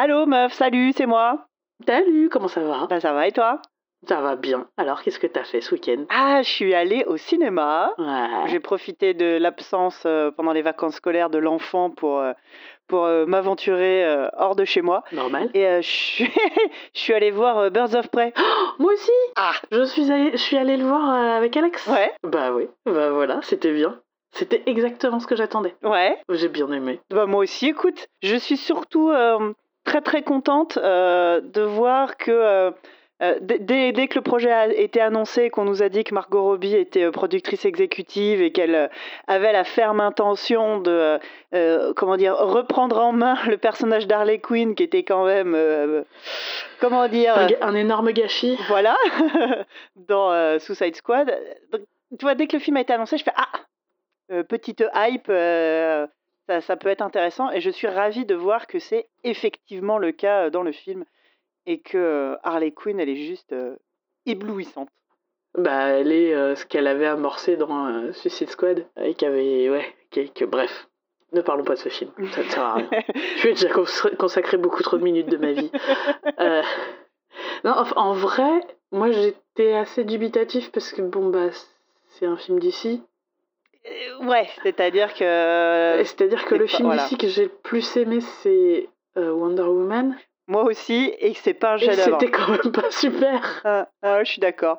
Allô meuf, salut, c'est moi. Salut, comment ça va? Bah ça va et toi? Ça va bien. Alors, qu'est-ce que t'as fait ce week-end? Ah, je suis allée au cinéma. Ouais. J'ai profité de l'absence euh, pendant les vacances scolaires de l'enfant pour, euh, pour euh, m'aventurer hors de chez moi. Normal. Et je suis je suis allée voir Birds of Prey. Moi aussi Ah Je suis allée, je suis allée le voir avec Alex. Ouais, Bah oui, bah voilà, c'était bien. C'était exactement ce que j'attendais. ouais. J'ai bien aimé. Bah, moi aussi, écoute, je suis surtout très très contente euh, de voir que euh, euh, dès- dès, que le projet a été annoncé, qu'on nous a dit que Margot Robbie était productrice exécutive et qu'elle avait la ferme intention de comment dire reprendre en main le personnage d'Harley Quinn qui était quand même comment dire Un, énorme gâchis. voilà dans Suicide Squad. Donc, tu vois, dès que le film a été annoncé, je fais ah euh, petite hype, euh, ça, ça peut être intéressant et je suis ravie de voir que c'est effectivement le cas euh, dans le film et que euh, Harley Quinn elle est juste euh, éblouissante. Bah, elle est euh, ce qu'elle avait amorcé dans euh, Suicide Squad. Et qui avait. Ouais, que- bref. Ne parlons pas de ce film. Ça ne sert à rien. Je lui ai déjà cons- consacré beaucoup trop de minutes de ma vie. Non, en, en vrai, moi j'étais assez dubitatif parce que bon, bah, c'est un film d'ici. Euh, ouais, c'est-à-dire que C'est-à-dire que c'est le pas- film voilà. d'ici que j'ai le plus aimé, c'est euh, Wonder Woman. moi aussi et que c'est pas un chef-d'œuvre. c'était quand même pas super. Ah, ah, je suis d'accord.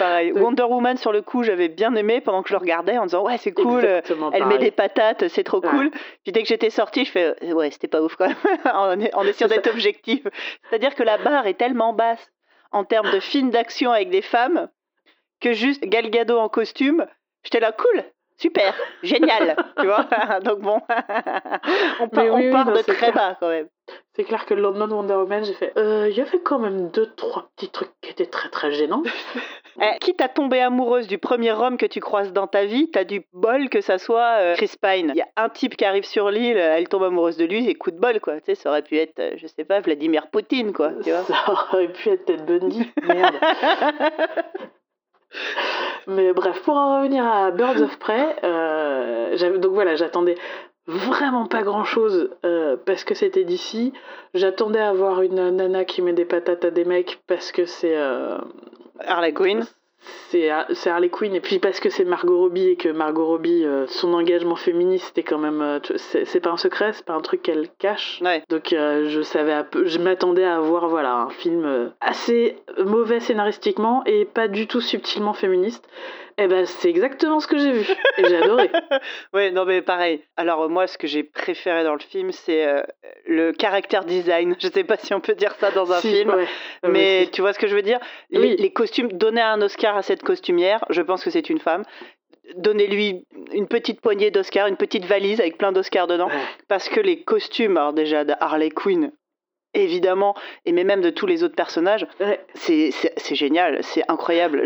Pareil. Donc- Wonder Woman sur le coup, j'avais bien aimé pendant que je le regardais en disant ouais c'est cool. euh, Exactement Elle met des patates, c'est trop Ouais. cool. Puis dès que j'étais sortie, je fais euh, ouais, c'était pas ouf quand même, en, essayant C'est d'être objective. C'est-à-dire que la barre est tellement basse en termes de films d'action avec des femmes que juste Gal Gadot en costume, j'étais là cool, super, génial, tu vois. Donc bon, on part, Mais oui, on oui, part non, de très clair. bas quand même. C'est clair que le lendemain de Wonder Woman, j'ai fait. euh, Il y avait quand même deux, trois petits trucs qui étaient très très gênants. Eh, quitte à tomber amoureuse du premier homme que tu croises dans ta vie, t'as du bol que ça soit euh, Chris Pine. Il y a un type qui arrive sur l'île, elle tombe amoureuse de lui, et coup de bol quoi. Tu sais, ça aurait pu être, euh, je sais pas, Vladimir Poutine quoi. Tu vois. Ça aurait pu être Ted Bundy. Merde. Mais bref, pour en revenir à Birds of Prey, euh, donc voilà, j'attendais vraiment pas grand chose parce que c'était d'ici. J'attendais à voir une nana qui met des patates à des mecs parce que c'est. euh, Harley Quinn. C'est Harley Quinn. Et puis parce que c'est Margot Robbie et que Margot Robbie euh, son engagement féministe est quand même euh, c'est pas un secret c'est pas un truc qu'elle cache. Ouais. donc euh, je savais peu je m'attendais à voir voilà un film assez mauvais scénaristiquement et pas du tout subtilement féministe et ben c'est exactement ce que j'ai vu et j'ai adoré Ouais, non mais pareil. Alors moi, ce que j'ai préféré dans le film, c'est euh, le caractère design. Je sais pas si on peut dire ça dans un Si, film. ouais. Mais tu vois ce que je veux dire? Les, Oui. les costumes, donner un Oscar à cette costumière, je pense que c'est une femme. Donnez-lui une petite poignée d'Oscars, une petite valise avec plein d'Oscars dedans. Ouais. Parce que les costumes, alors déjà de Harley Quinn, évidemment, et mais même de tous les autres personnages, Ouais. c'est génial, c'est incroyable.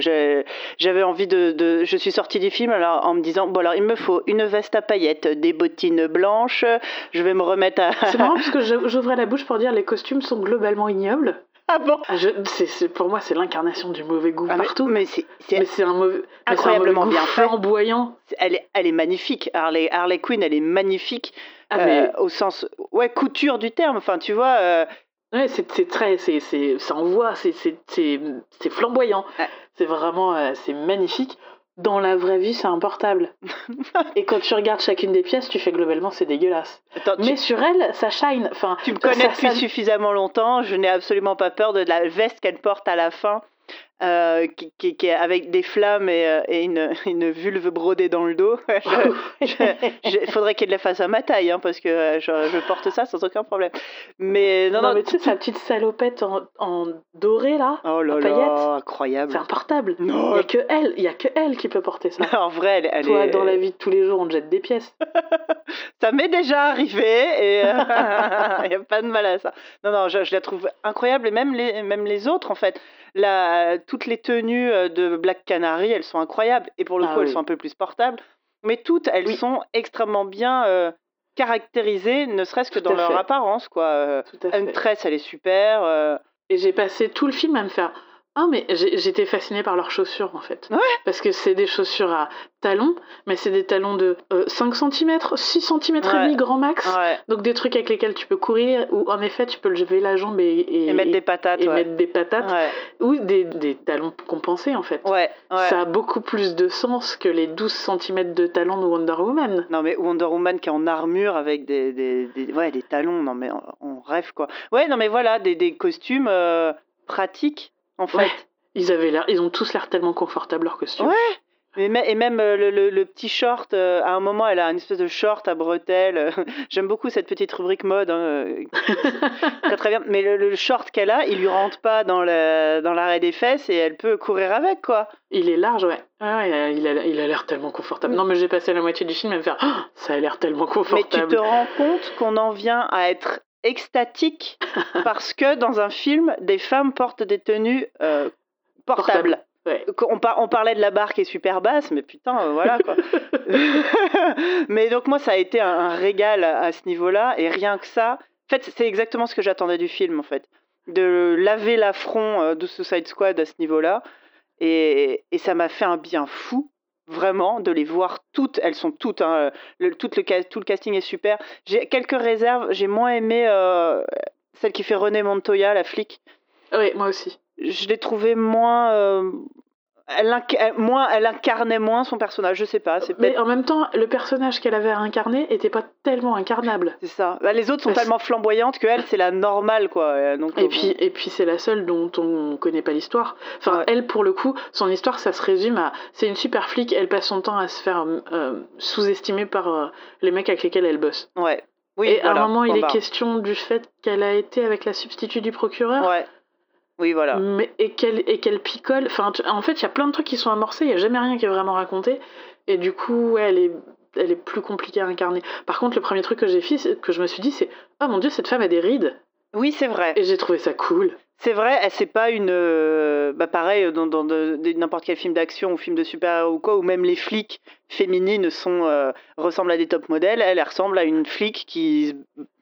J'avais envie de, de- Je suis sortie du film alors, en me disant bon, alors il me faut une veste à paillettes, des bottines blanches, je vais me remettre à. c'est marrant parce que j'ouvrais la bouche pour dire les costumes sont globalement ignobles ah bon Ah, je- c'est- c'est- pour moi c'est l'incarnation du mauvais goût Ah, partout Mais Mais c'est un mauvais, c'est un incroyablement mauvais goût bien fait. flamboyant. Elle est, elle est magnifique. Harley, Harley Quinn, elle est magnifique Ah, euh, mais au sens, ouais, couture du terme. Enfin, tu vois, euh, ouais, c'est très, c'est ça envoie, c'est flamboyant. Ouais. C'est vraiment, euh, c'est magnifique. Dans la vraie vie, c'est un portable. Et quand tu regardes chacune des pièces, tu fais globalement, c'est dégueulasse. attends, tu- Mais sur elle, ça shine. Enfin, Tu me connais depuis ça- suffisamment longtemps, je n'ai absolument pas peur de la veste qu'elle porte à la fin, euh, qui, qui- qui est avec des flammes et, euh, et une, une vulve brodée dans le dos. Il faudrait qu'elle la fasse à ma taille, hein, parce que euh, je, je porte ça sans aucun problème. Mais non, non, non, mais tu sais, sa petite salopette en, en doré là, oh là en paillettes, incroyable. c'est un portable. Il Non, y a que elle, il y a que elle qui peut porter ça. en vrai, elle, elle Toi, est... dans la vie de tous les jours, on te jette des pièces. Ça m'est déjà arrivé et il n'y a pas de mal à ça. Non, non, je, je la trouve incroyable et même les, même les autres en fait. La, toutes les tenues euh, de Black Canary, elles sont incroyables et pour le Ah coup, elles sont un peu plus portables. Mais toutes, elles Oui. sont extrêmement bien euh, caractérisées, ne serait-ce que Tout dans leur fait. apparence. quoi. Euh, à fait. Huntress, elle est super. euh, Et j'ai passé tout le film à me faire Ah, mais j'étais fascinée par leurs chaussures en fait. Ouais. Parce que c'est des chaussures à talons, mais c'est des talons de euh, 5 cm, 6 cm et demi grand max. Ouais. Donc des trucs avec lesquels tu peux courir, ou en effet tu peux lever la jambe et, et, Et mettre des patates. et mettre des patates, Ouais. ou des, des talons compensés en fait. Ça a beaucoup plus de sens que les 12 cm de talons de Wonder Woman. Non mais Wonder Woman qui est en armure avec des, des, des- ouais, des talons, non mais on, on rêve quoi. Ouais, non mais voilà, des, des costumes euh, pratiques en fait. Ouais. Ils avaient l'air, ils ont tous l'air tellement confortables leurs costumes. Ouais. Mais et même euh, le, le- le petit short, euh, à un moment elle a une espèce de short à bretelles. J'aime beaucoup cette petite rubrique mode, hein, euh, très très bien. Mais le, le short qu'elle a, il lui rentre pas dans le- dans l'arrêt des fesses et elle peut courir avec quoi. Il est large, ouais. Ouais, il a il a l'air tellement confortable. Non, mais j'ai passé la moitié du film à me faire Ah, ça a l'air tellement Mais confortable. tu te rends compte qu'on en vient à être extatique parce que dans un film, des femmes portent des tenues euh, portables. Ouais. On, par- on parlait de la barre qui est super basse, mais putain, euh, voilà quoi. mais donc moi, ça a été un, régal à, à ce niveau-là, et rien que ça, en fait, c'est exactement ce que j'attendais du film, en fait, de laver l'affront euh, de Suicide Squad à ce niveau-là, et, et ça m'a fait un bien fou, vraiment, de les voir toutes. Elles sont toutes, hein, le, tout, le, tout le casting est super. J'ai quelques réserves. J'ai moins aimé euh, celle qui fait René Montoya, la flic Ouais, moi aussi. je l'ai trouvé moins. euh, elle, inc- moins, elle incarnait moins son personnage, je sais pas, Mais en même temps, le personnage qu'elle avait incarné était pas tellement incarnable. C'est ça. Bah, les autres sont Parce- tellement flamboyantes que elle, c'est la normale, quoi. Euh, Donc, Et euh, puis, et puis c'est la seule dont on connaît pas l'histoire. Enfin, Ouais. elle, pour le coup, son histoire, ça se résume à c'est une super flic, elle passe son temps à se faire euh, sous-estimer par euh, les mecs avec lesquels elle bosse. Ouais. Oui, et voilà, à un moment, il est question du fait qu'elle a été avec la substitut du procureur. Ouais. Oui, voilà. Mais, et qu'elle et qu'elle picole. Enfin, en fait, il y a plein de trucs qui sont amorcés, il n'y a jamais rien qui est vraiment raconté. Et du coup, ouais, elle est, elle est plus compliquée à incarner. Par contre, le premier truc que j'ai fait, que je me suis dit, c'est Oh mon dieu, cette femme a des rides. Oui, c'est vrai. Et j'ai trouvé ça cool. C'est vrai, elle c'est pas une. euh, bah pareil, dans, dans de- de- n'importe quel film d'action ou film de super ou quoi, où même les flics féminines sont, euh, ressemblent à des top modèles. Elle, elle ressemble à une flic qui,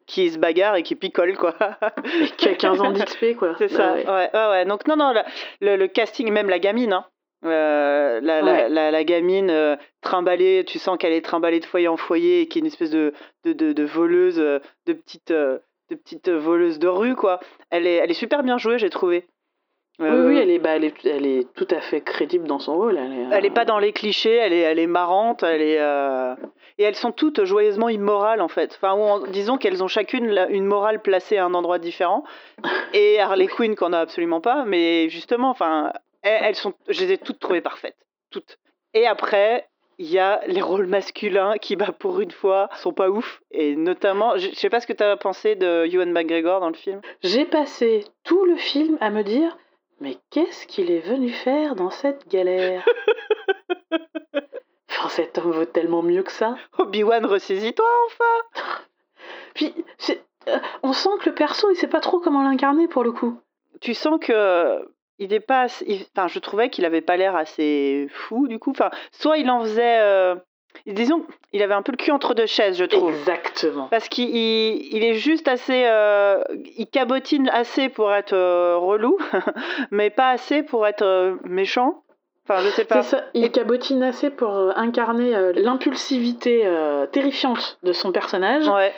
qui se bagarre et qui picole, quoi. Qui a 15 ans d'XP, quoi. C'est Bah ça, ouais. ouais. ouais, ouais. Donc, non, non, la- le, le casting, même la gamine, hein. Euh, la, la, Ouais. la, la gamine euh, trimballée, tu sens qu'elle est trimballée de foyer en foyer et qui est une espèce de, de, de, de voleuse, euh, de petite, euh, de petite voleuse de rue, quoi. Elle est, elle est super bien jouée, j'ai trouvé. Oui, oui, elle est, bah, elle, est, elle est tout à fait crédible dans son rôle. Elle est, Elle est pas dans les clichés, elle est, elle est marrante, elle est et elles sont toutes joyeusement immorales en fait. Enfin, disons qu'elles ont chacune la- une morale placée à un endroit différent. Et Harley Quinn qu'on a absolument pas, mais justement, enfin, elles, sont, je les ai toutes trouvées parfaites, toutes. Et après, il y a les rôles masculins qui, bah, pour une fois, sont pas ouf. Et notamment, je je sais pas ce que tu as pensé de Ewan McGregor dans le film. J'ai passé tout le film à me dire Mais qu'est-ce qu'il est venu faire dans cette galère? Enfin, cet homme vaut tellement mieux que ça. Obi-Wan, ressaisis-toi enfin. Puis, c'est- euh, on sent que le perso, il sait pas trop comment l'incarner pour le coup. tu sens que il est pas assez- il- enfin je trouvais qu'il avait pas l'air assez fou du coup enfin soit il en faisait euh, disons il avait un peu le cul entre deux chaises je trouve Exactement. parce qu'il il, il est juste assez euh, il cabotine assez pour être euh, relou mais pas assez pour être euh, méchant enfin je sais pas ça, il cabotine assez pour euh, incarner euh, l'impulsivité euh, terrifiante de son personnage ouais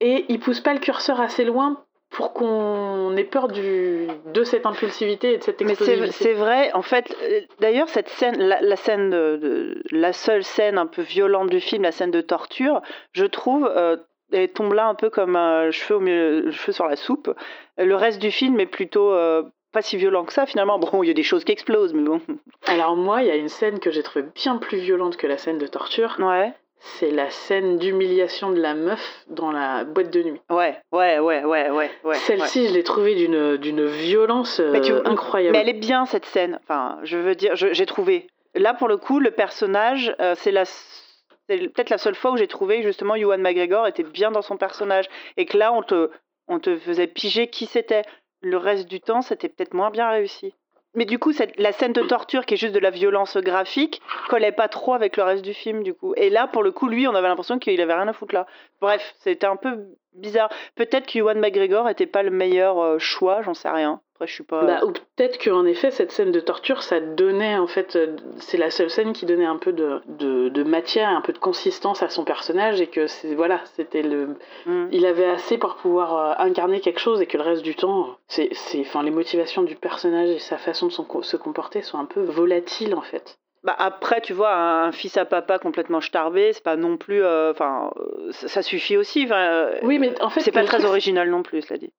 et il pousse pas le curseur assez loin pour qu'on ait peur du, de cette impulsivité et de cette Mais c'est explosivité. vrai, en fait, d'ailleurs, cette scène, la, la scène de, de- la seule scène un peu violente du film, la scène de torture, je trouve, euh, elle tombe là un peu comme un cheveu, au milieu, cheveu sur la soupe. Le reste du film est plutôt euh, pas si violent que ça, finalement. Bon, il y a des choses qui explosent, mais bon. Alors moi, il y a une scène que j'ai trouvée bien plus violente que la scène de torture. Ouais, C'est la scène d'humiliation de la meuf dans la boîte de nuit. ouais, ouais, ouais, ouais, ouais. ouais Celle-ci, je l'ai trouvée d'une d'une violence euh, Mais tu- incroyable. Mais elle est bien cette scène. Enfin, je veux dire, j'ai trouvé. Là, pour le coup, le personnage, euh, c'est la, c'est peut-être la seule fois où j'ai trouvé justement Ewan McGregor était bien dans son personnage et que là, on te, on te faisait piger qui c'était. Le reste du temps, c'était peut-être moins bien réussi. Mais du coup, la scène de torture qui est juste de la violence graphique collait pas trop avec le reste du film, du coup. Et là, pour le coup, lui, on avait l'impression qu'il avait rien à foutre là. Bref, c'était un peu bizarre. Peut-être que Ewan McGregor était pas le meilleur euh, choix, j'en sais rien. Après, je suis pas. Bah, ou peut-être qu'en effet, cette scène de torture, ça donnait, en fait, euh, c'est la seule scène qui donnait un peu de, de, de matière, un peu de consistance à son personnage, et que c'est, voilà, c'était le. Mm. Il avait assez pour pouvoir euh, incarner quelque chose, et que le reste du temps, c'est, c'est, enfin, les motivations du personnage et sa façon de son- se comporter sont un peu volatiles, en fait. Bah après, tu vois, un, fils à papa complètement starbé, c'est pas non plus. euh, Enfin, euh, ça, ça suffit aussi. euh, Oui, mais en fait, c'est pas très truc, original non plus, cela dit.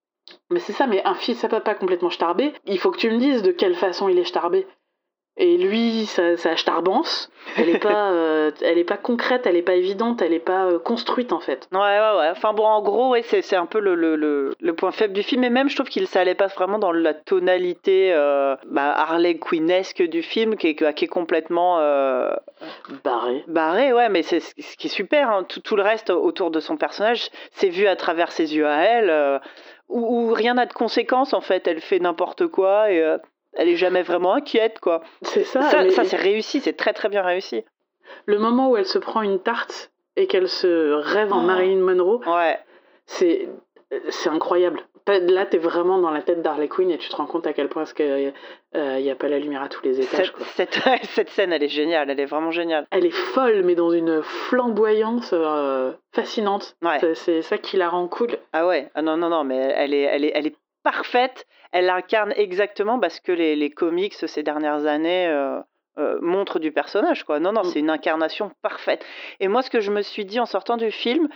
Mais c'est ça, mais un fils à papa complètement starbé, il faut que tu me dises de quelle façon il est starbé. Et lui, sa, sa starbance, elle est pas, euh, elle est pas concrète, elle est pas évidente, elle est pas euh, construite en fait. Ouais, ouais, ouais. Enfin bon, en gros, ouais, c'est c'est un peu le, le, le, le point faible du film. Et même, je trouve qu'il ça allait pas vraiment dans la tonalité euh, bah, Harley Quinnesque du film, qui est, qui est complètement euh, Barré. barré. Ouais, mais c'est ce qui est super. hein. Tout, tout le reste autour de son personnage, c'est vu à travers ses yeux à elle, où, où rien n'a de conséquence en fait. Elle fait n'importe quoi et euh, elle est jamais vraiment inquiète, quoi. C'est ça. ça, mais ça, c'est réussi, c'est très très bien réussi. le moment où elle se prend une tarte et qu'elle se rêve en Oh. Marilyn Monroe, Ouais. c'est c'est incroyable. Là, t'es vraiment dans la tête d'Harley Quinn et tu te rends compte à quel point il n'y a pas la lumière à tous les étages. Cette, quoi. cette, cette scène, elle est géniale, elle est vraiment géniale. Elle est folle, mais dans une flamboyance euh, fascinante. Ouais. C'est- ça qui la rend cool. Ah ouais, ah non, non, non, mais elle est, elle est, elle est parfaite. Elle incarne exactement parce que les, les comics ces dernières années euh, euh, montrent du personnage, quoi. Non, non, Mm. c'est une incarnation parfaite. Et moi, ce que je me suis dit en sortant du film,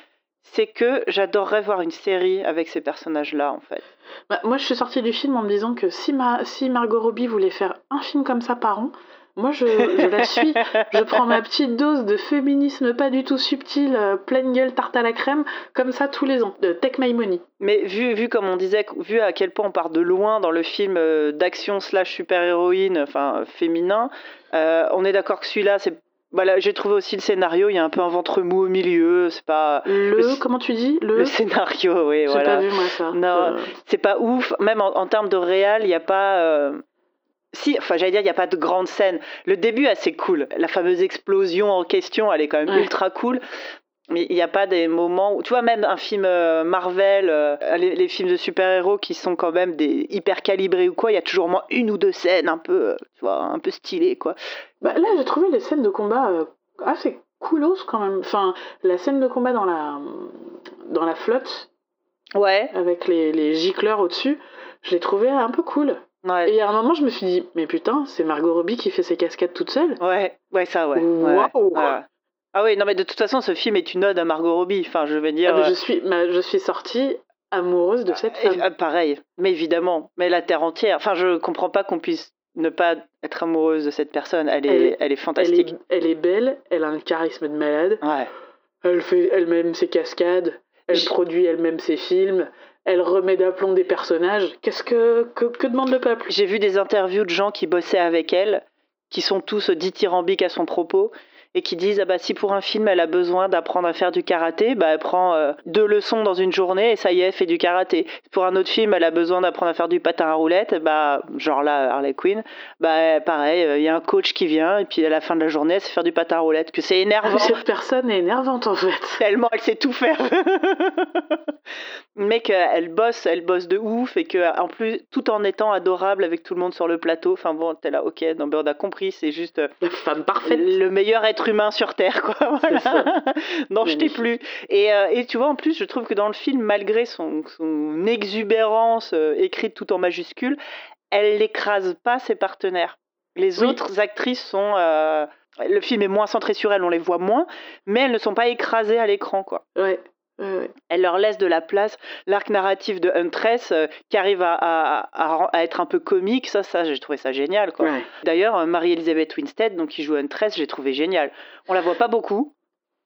c'est que j'adorerais voir une série avec ces personnages-là, en fait. Bah, moi, je suis sortie du film en me disant que si, ma, si Margot Robbie voulait faire un film comme ça par an, moi, je, je la suis. Je prends ma petite dose de féminisme pas du tout subtil, euh, pleine gueule, tarte à la crème, comme ça tous les ans. De Take My Money. Mais vu, vu comme on disait, vu à quel point on part de loin dans le film euh, d'action slash super-héroïne, enfin féminin, euh, on est d'accord que celui-là, c'est. Voilà, j'ai trouvé aussi le scénario, il y a un peu un ventre mou au milieu, c'est pas. Le, Le- comment tu dis Le, Le scénario, oui, voilà. pas vu moi ça. Non. Euh, C'est pas ouf, même en, en termes de réal, il n'y a pas. euh, Si, enfin, j'allais dire, il n'y a pas de grande scène. Le début, assez cool. La fameuse explosion en question, elle est quand même Ouais. ultra cool. Mais il n'y a pas des moments où. Tu vois, même un film euh, Marvel, euh, les, les films de super-héros qui sont quand même des hyper calibrés ou quoi, il y a toujours au moins une ou deux scènes un peu, euh, tu vois, un peu stylées, quoi. Bah, là, j'ai trouvé les scènes de combat assez coolos quand même. Enfin, la scène de combat dans la, dans la flotte, Ouais, avec les, les gicleurs au-dessus, je l'ai trouvé un peu cool. ouais. Et à un moment, je me suis dit, mais putain, c'est Margot Robbie qui fait ses cascades toute seule. Ouais, ouais, ça, ouais. ouais, Waouh. ouais. Ah oui, non, mais de toute façon, ce film est une ode à Margot Robbie. Enfin, je veux dire. Ah, mais euh, je, suis, je suis sortie amoureuse de cette Et- femme. ah, pareil, mais évidemment, mais la terre entière. Enfin, je comprends pas qu'on puisse ne pas être amoureuse de cette personne. Elle est, Elle elle est- est, Elle est, fantastique. elle est belle, elle a un charisme de malade, Ouais. elle fait elle-même ses cascades, elle produit elle-même ses films, elle remet d'aplomb des personnages. Qu'est-ce que, que, que demande le peuple? J'ai vu des interviews de gens qui bossaient avec elle, qui sont tous dithyrambiques à son propos, et qui disent ah bah si pour un film elle a besoin d'apprendre à faire du karaté, bah elle prend euh, deux leçons dans une journée et ça y est, elle fait du karaté. Pour un autre film, elle a besoin d'apprendre à faire du patin à roulettes, bah genre là Harley Quinn, bah pareil, il y a un coach qui vient et puis à la fin de la journée, elle sait faire du patin à roulettes, que c'est énervant. Cette personne est énervante en fait. tellement elle sait tout faire. Mais qu'elle bosse, elle bosse de ouf et que en plus, tout en étant adorable avec tout le monde sur le plateau. Enfin bon, t'es là, ok, non, on a compris, c'est juste euh, La femme parfaite. le meilleur être humain sur terre, quoi. Voilà. ça. non, je t'ai Magnifique. plus. Et, euh, et tu vois, en plus, je trouve que dans le film, malgré son, son exubérance euh, écrite tout en majuscule, elle n'écrase pas ses partenaires. Les Oui. autres actrices sont. euh, le film est moins centré sur elles, on les voit moins, mais elles ne sont pas écrasées à l'écran, quoi. Ouais. Elle leur laisse de la place. L'arc narratif de Huntress, euh, qui arrive à, à- à- à être un peu comique, ça, ça j'ai trouvé ça génial. Quoi. Ouais. D'ailleurs, euh, Marie-Elisabeth Winstead, donc, qui joue Huntress, j'ai trouvé génial. On la voit pas beaucoup.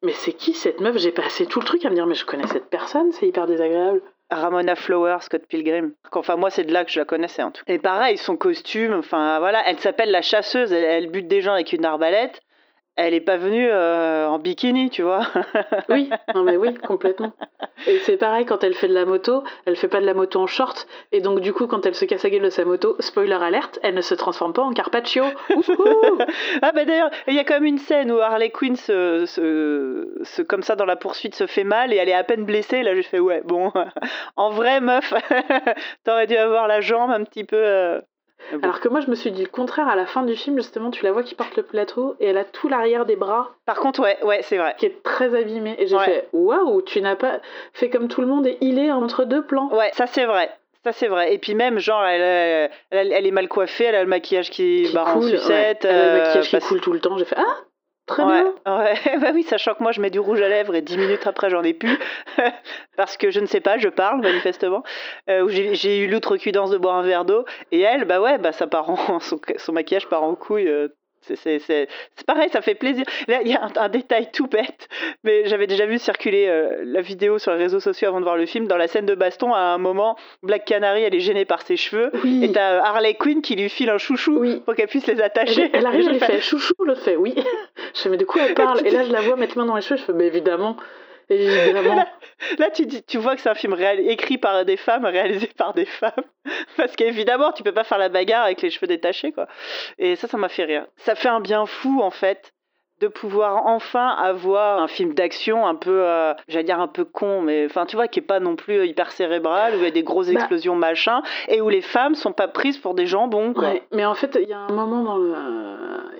Mais c'est qui cette meuf? J'ai passé tout le truc à me dire, mais je connais cette personne, c'est hyper désagréable. Ramona Flower, Scott Pilgrim. Enfin, moi, c'est de là que je la connaissais, en tout cas. Et pareil, son costume, enfin, voilà, elle s'appelle la chasseuse, elle, elle bute des gens avec une arbalète. Elle est pas venue euh, en bikini, tu vois. oui, non mais oui, complètement. Et c'est pareil quand elle fait de la moto, elle fait pas de la moto en short, et donc du coup quand elle se casse la gueule de sa moto, spoiler alerte, elle ne se transforme pas en Carpaccio. ah bah d'ailleurs, il y a quand même une scène où Harley Quinn se, se, comme ça dans la poursuite se fait mal et elle est à peine blessée. Là, je fais ouais, bon, en vrai meuf, t'aurais dû avoir la jambe un petit peu. Euh, alors que moi, je me suis dit le contraire à la fin du film, justement, tu la vois qui porte le plateau et elle a tout l'arrière des bras. Par contre, ouais, ouais, c'est vrai. Qui est très abîmé. Et j'ai fait waouh, tu n'as pas fait comme tout le monde et il est entre deux plans. Ouais, ça c'est vrai. Ça c'est vrai. Et puis même, genre, elle, elle, elle, est mal coiffée, elle a le maquillage qui, qui en sucette. Elle a le maquillage qui euh, coule tout le temps. J'ai fait ah Très ouais, bien. Ouais. bah oui, sachant que moi je mets du rouge à lèvres et dix minutes après j'en ai plus. parce que je ne sais pas, je parle manifestement. Euh, j'ai eu l'outrecuidance de boire un verre d'eau. Et elle, bah ouais, bah ça part en, son, son maquillage part en couille euh, c'est pareil, ça fait plaisir. Là, il y a un, détail tout bête, mais j'avais déjà vu circuler euh, la vidéo sur les réseaux sociaux avant de voir le film. Dans la scène de baston, à un moment, Black Canary, elle est gênée par ses cheveux, et t'as Harley Quinn qui lui file un chouchou pour qu'elle puisse les attacher. Elle, arrive, elle fait chouchou, l'autre fait oui. Je fais mais de quoi elle parle? Et là, je la vois mettre main dans les cheveux, je fais mais évidemment. Là, tu, tu vois que c'est un film écrit par des femmes, réalisé par des femmes. Parce qu'évidemment, tu peux pas faire la bagarre avec les cheveux détachés, quoi. Et ça, ça m'a fait rire. Ça fait un bien fou, en fait, de pouvoir enfin avoir un film d'action un peu, euh, j'allais dire un peu con, mais enfin, tu vois, qui est pas non plus hyper cérébral, où il y a des grosses bah explosions, machin, et où les femmes sont pas prises pour des jambons, quoi. mais en fait, il y a un moment dans le.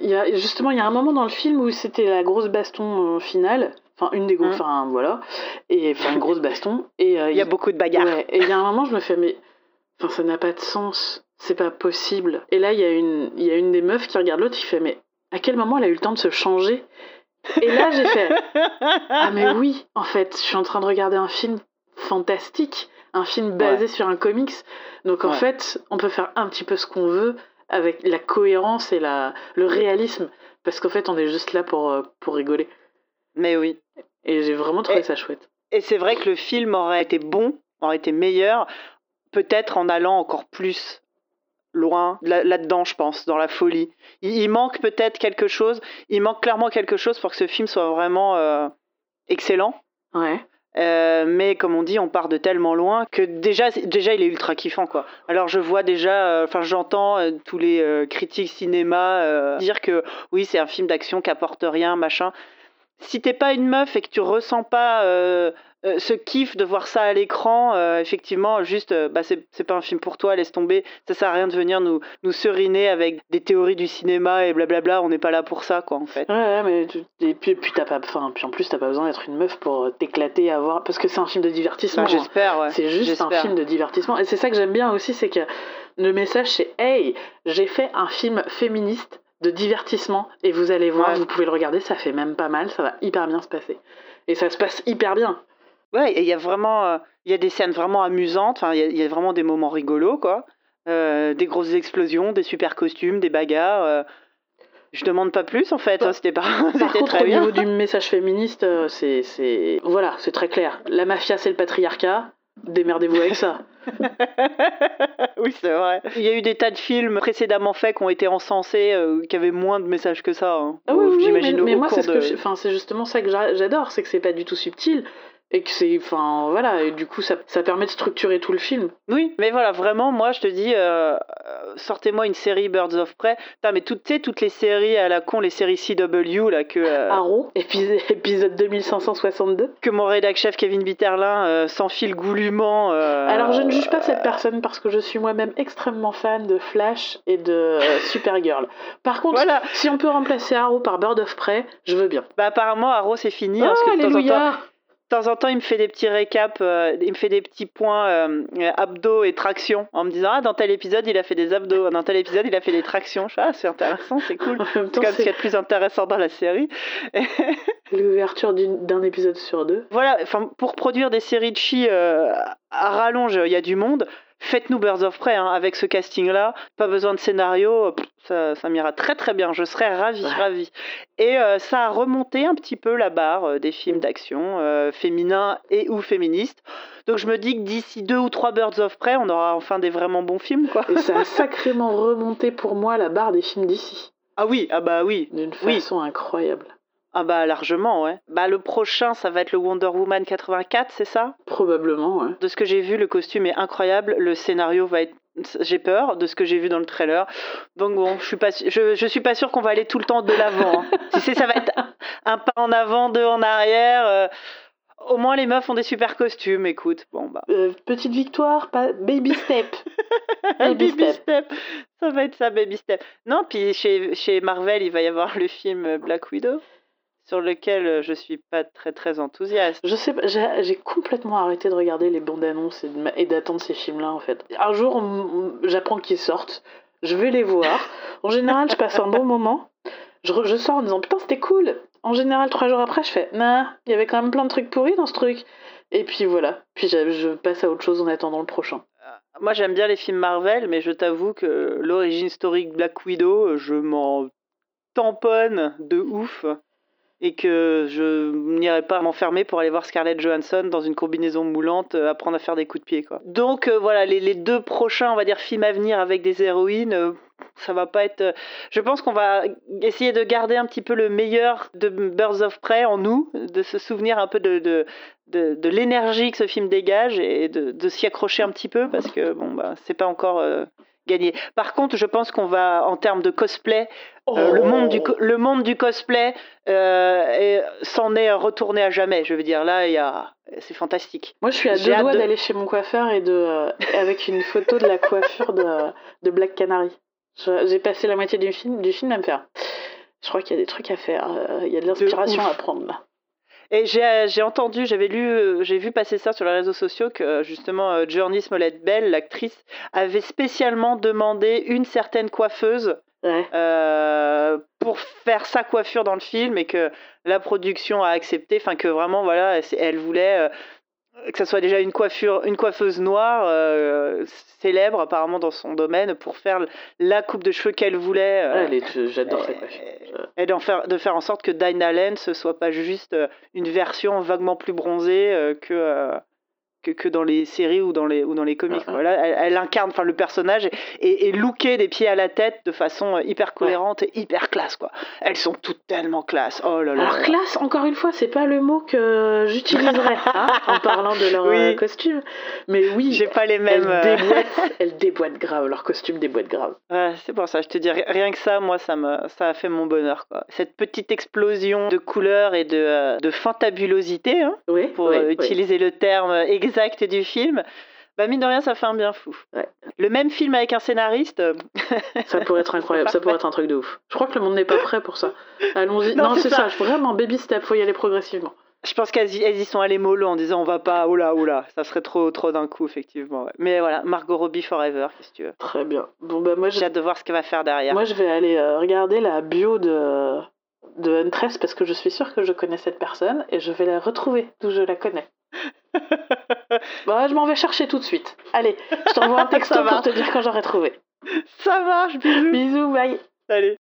Il y a, justement, il y a un moment dans le film où c'était la grosse baston euh, finale. Enfin, une des grosses, mmh. enfin, voilà. Et enfin, une grosse baston. Et euh, il y a beaucoup de bagarres. et il y a un moment, je me fais, mais. Enfin, ça n'a pas de sens. C'est pas possible. Et là, il y, a une, y a une des meufs qui regarde l'autre, qui fait, mais à quel moment elle a eu le temps de se changer? Et là, j'ai fait, ah, mais oui, en fait, je suis en train de regarder un film fantastique, un film basé sur un comics. Donc, en fait, on peut faire un petit peu ce qu'on veut avec la cohérence et la, le réalisme. Parce qu'en fait, on est juste là pour, euh, pour rigoler. Mais oui. Et j'ai vraiment trouvé ça chouette. Et c'est vrai que le film aurait été bon, aurait été meilleur, peut-être en allant encore plus loin là-dedans, je pense, dans la folie. Il, manque peut-être quelque chose, il manque clairement quelque chose pour que ce film soit vraiment euh, excellent. Ouais. Euh, mais comme on dit, on part de tellement loin que déjà, déjà il est ultra kiffant quoi. Alors je vois déjà, euh, enfin j'entends tous les critiques cinéma dire que oui c'est un film d'action qui apporte rien, machin si t'es pas une meuf et que tu ressens pas euh, euh, ce kiff de voir ça à l'écran, euh, effectivement, juste, bah, c'est pas un film pour toi, laisse tomber. Ça sert à rien de venir nous, nous seriner avec des théories du cinéma et blablabla. On n'est pas là pour ça, quoi, en fait. Ouais, mais et puis, puis, t'as pas, enfin, puis en plus, t'as pas besoin d'être une meuf pour t'éclater à voir, parce que c'est un film de divertissement. Bah, j'espère, ouais. C'est juste un film de divertissement. Et c'est ça que j'aime bien aussi, c'est que le message, c'est Hey, j'ai fait un film féministe de divertissement et vous allez voir, vous pouvez le regarder, ça fait même pas mal, ça va hyper bien se passer. Et ça se passe hyper bien. Ouais, et il y a vraiment, euh, il y a des scènes vraiment amusantes, il y, a vraiment des moments rigolos, quoi. Euh, des grosses explosions, des super costumes, des bagarres. Euh. Je demande pas plus en fait, hein, c'était pas. Par contre, au niveau du message féministe, c'est, voilà, c'est très clair. La mafia, c'est le patriarcat. Démerdez-vous avec ça. oui, c'est vrai. Il y a eu des tas de films précédemment faits qui ont été encensés, euh, qui avaient moins de messages que ça. Hein. Ah oui, j'imagine. Mais, moi, c'est c'est justement ça que j'adore, c'est que c'est pas du tout subtil et que c'est enfin voilà et du coup ça, ça, permet de structurer tout le film. Oui mais voilà vraiment moi je te dis euh, sortez-moi une série Birds of Prey. Mais toutes toutes les séries à la con les séries CW là que euh, Arrow épisode, épisode 2562 que mon rédac chef Kevin Bitterlin euh, s'enfile goulûment alors je ne juge pas cette personne parce que je suis moi-même extrêmement fan de Flash et de Supergirl. Par contre voilà. si on peut remplacer Arrow par Bird of Prey je veux bien. Bah apparemment Arrow c'est fini hein, parce que de temps en temps de temps en temps, il me fait des petits récaps, euh, il me fait des petits points euh, abdos et traction en me disant Ah, dans tel épisode, il a fait des abdos, dans tel épisode, il a fait des tractions. ah, c'est intéressant, c'est cool. c'est comme ce qu'il y a de plus intéressant dans la série. L'ouverture d'un épisode sur deux. Voilà, pour produire des séries de chi euh, à rallonge, il y a du monde faites-nous Birds of Prey hein, avec ce casting-là. Pas besoin de scénario, ça, ça m'ira très très bien. Je serais ravie, ravie. Et euh, ça a remonté un petit peu la barre euh, des films d'action euh, féminins et ou féministes. Donc je me dis que d'ici deux ou trois Birds of Prey, on aura enfin des vraiment bons films. Quoi. Et ça a sacrément remonté pour moi la barre des films d'ici. Ah oui, ah bah oui. D'une façon incroyable. Ah bah largement, ouais. Bah le prochain, ça va être le Wonder Woman 84, c'est ça? Probablement, ouais. De ce que j'ai vu, le costume est incroyable, le scénario va être j'ai peur de ce que j'ai vu dans le trailer. Donc bon, je suis pas, je, je suis pas sûre qu'on va aller tout le temps de l'avant. Hein. tu sais, ça va être un, pas en avant, deux en arrière. Euh, au moins les meufs ont des super costumes, écoute. Bon bah. Euh, petite victoire, pas baby step. baby, step. Ça va être ça, baby step. Non, puis chez, chez Marvel, il va y avoir le film Black Widow sur lequel euh, je suis pas très très enthousiaste. Je sais pas, j'ai complètement arrêté de regarder les bandes annonces et d'attendre ces films-là en fait. Un jour, j'apprends qu'ils sortent, je vais les voir. En général, je passe un bon moment. Je, je sors en disant putain c'était cool. En général, trois jours après, je fais nah, il y avait quand même plein de trucs pourris dans ce truc. Et puis voilà, puis je, passe à autre chose en attendant le prochain. Euh, moi j'aime bien les films Marvel, mais je t'avoue que l'origine historique Black Widow, je m'en tamponne de ouf et que je n'irai pas m'enfermer pour aller voir Scarlett Johansson dans une combinaison moulante euh, apprendre à faire des coups de pied quoi. Donc euh, voilà les, deux prochains on va dire films à venir avec des héroïnes euh, ça va pas être je pense qu'on va essayer de garder un petit peu le meilleur de Birds of Prey en nous de se souvenir un peu de, de l'énergie que ce film dégage et de, de s'y accrocher un petit peu parce que bon bah c'est pas encore gagné. Par contre, je pense qu'on va, en termes de cosplay, euh, le, monde du, le monde du cosplay euh, s'en est retourné à jamais. Je veux dire, là, il y a, c'est fantastique. Moi, je suis à deux doigts d'aller chez mon coiffeur et de, euh, avec une photo de la coiffure de, de Black Canary. J'ai passé la moitié du film, du film à me faire. Je crois qu'il y a des trucs à faire. Il y a de l'inspiration à prendre là. Et j'ai entendu, j'avais lu, euh, j'ai vu passer ça sur les réseaux sociaux que euh, justement euh, Journey Smollett Bell, l'actrice, avait spécialement demandé une certaine coiffeuse pour faire sa coiffure dans le film et que la production a accepté, enfin que vraiment voilà, elle voulait que ce soit déjà une coiffure, une coiffeuse noire euh, célèbre apparemment dans son domaine pour faire la coupe de cheveux qu'elle voulait. Euh, j'adore cette. Et d'en faire, de faire en sorte que Dinah Lance soit pas juste euh, une version vaguement plus bronzée que que, que, dans les séries ou dans les, ou dans les comics. Voilà, elle, incarne enfin le personnage et, et looké des pieds à la tête de façon euh, hyper cohérente et hyper classe. Quoi. Elles sont toutes tellement classe. Oh là là. Alors, classe, encore une fois, c'est pas le mot que j'utiliserais hein, en parlant de leur euh, costume. Mais oui, j'ai pas les mêmes. Elles euh, déboîtent, elles déboîtent grave, leur costume déboîte grave. Ouais, c'est pour ça, je te dis, rien que ça, moi, ça, me, ça a fait mon bonheur. Quoi. Cette petite explosion de couleurs et de, de fantabulosité, hein, oui, pour utiliser le terme exact exact du film, bah mine de rien, ça fait un bien fou. Le même film avec un scénariste. Euh, ça pourrait être incroyable, ça pourrait être un truc de ouf. Je crois que le monde n'est pas prêt pour ça. Allons-y. Non, c'est ça. vraiment baby step, faut y aller progressivement. Je pense qu'elles y, sont allées mollo en disant on va pas, oula, oula, ça serait trop, trop d'un coup, effectivement. Mais voilà, Margot Robbie Forever, qu'est-ce que tu veux. Très bien. Bon, bah, moi, j'ai hâte de voir ce qu'elle va faire derrière. Moi, je vais aller euh, regarder la bio de, de Huntress parce que je suis sûre que je connais cette personne et je vais la retrouver d'où je la connais. bah, je m'en vais chercher tout de suite. Allez, je t'envoie un texte pour te dire quand j'aurai trouvé. Ça marche, bisous. Bisous, bye. Salut.